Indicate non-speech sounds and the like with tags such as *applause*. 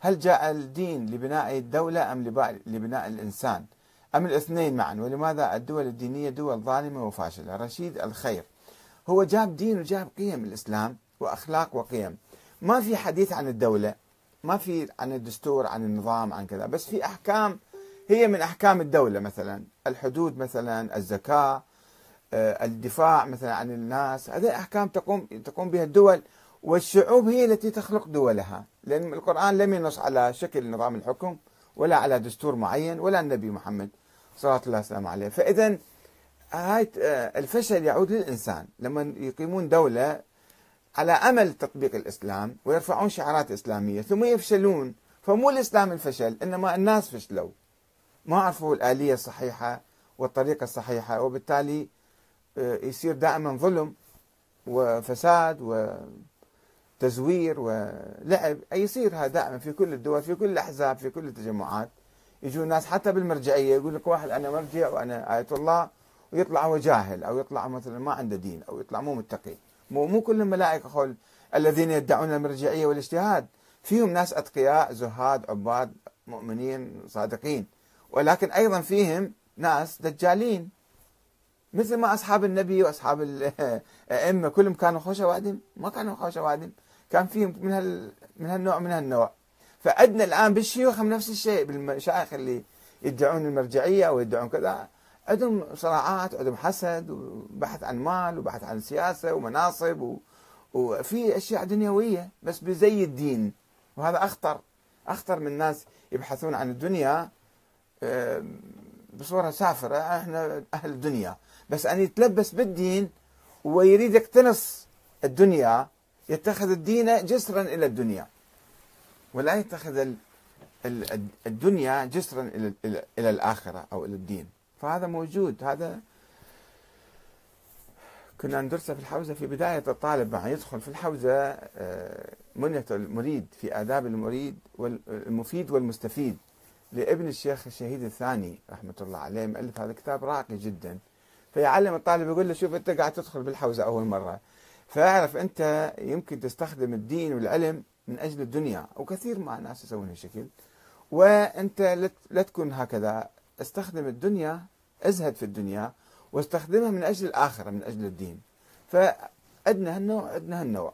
هل جاء الدين لبناء الدولة أم لبناء الإنسان؟ أم الاثنين معا ولماذا الدول الدينية دول ظالمة وفاشلة؟ رشيد الخير. هو جاب دين وجاب قيم الإسلام وأخلاق وقيم. ما في حديث عن الدولة ما في عن الدستور عن النظام عن كذا بس في أحكام. هي من أحكام الدولة مثلا الحدود مثلا الزكاة آه، الدفاع مثلا عن الناس. هذه أحكام تقوم تقوم بها الدول والشعوب هي التي تخلق دولها. لأن القرآن لم ينص على شكل نظام الحكم ولا على دستور معين ولا النبي محمد صلى الله وسلم عليه. فإذا هاي آه، الفشل يعود للإنسان. لما يقيمون دولة على أمل تطبيق الإسلام ويرفعون شعارات إسلامية ثم يفشلون. فمو الإسلام الفشل إنما الناس فشلوا. ما عرفوا الآلية الصحيحة والطريقة الصحيحة وبالتالي آه، يصير دائما ظلم وفساد وتزوير ولعب يصير هذا دائما في كل الدول في كل الأحزاب في كل التجمعات. يجوا ناس حتى بالمرجعية يقول لك واحد أنا مرجع وأنا آية الله. ويطلع هو جاهل أو يطلع مثلا ما عنده دين أو يطلع مو متقي. مو مو كل الملائكة خول الذين يدعون المرجعية والاجتهاد. فيهم ناس أتقياء زهاد عباد مؤمنين صادقين. ولكن أيضا فيهم ناس دجالين. مثل ما أصحاب النبي وأصحاب الأئمة *laughs* كلهم كانوا خوشة وادم. ما كانوا خوشة وادم. كان فيهم من هال من هالنوع من هالنوع. فعندنا الآن بالشيوخ نفس الشيء بالمشايخ اللي يدعون المرجعية أو يدعون كذا. عندهم صراعات عندهم حسد وبحث عن مال وبحث عن سياسة ومناصب و... وفي أشياء دنيوية بس بزي الدين. وهذا أخطر أخطر من ناس يبحثون عن الدنيا بصورة سافرة. إحنا أهل الدنيا. بس أن يتلبس بالدين ويريد يقتنص الدنيا يتخذ الدين جسرا إلى الدنيا. ولا يتخذ الدنيا جسرا إلى, الآخرة أو إلى الدين. فهذا موجود. هذا كنا ندرسه في الحوزة. في بداية الطالب مع يدخل في الحوزة آه، منية المريد في آداب المريد والمفيد والمستفيد لابن الشيخ الشهيد الثاني رحمة الله عليه. مؤلف هذا الكتاب راقي جدا. فيعلم الطالب يقول له شوف أنت قاعد تدخل بالحوزة أول مرة. فاعرف أنت يمكن تستخدم الدين والعلم من أجل الدنيا وكثير ما ناس يسوون هالشكل. وأنت لا تكون هكذا. استخدم الدنيا أزهد في الدنيا واستخدمها من أجل الآخرة من أجل الدين. فعندنا هالنوع عندنا هالنوع.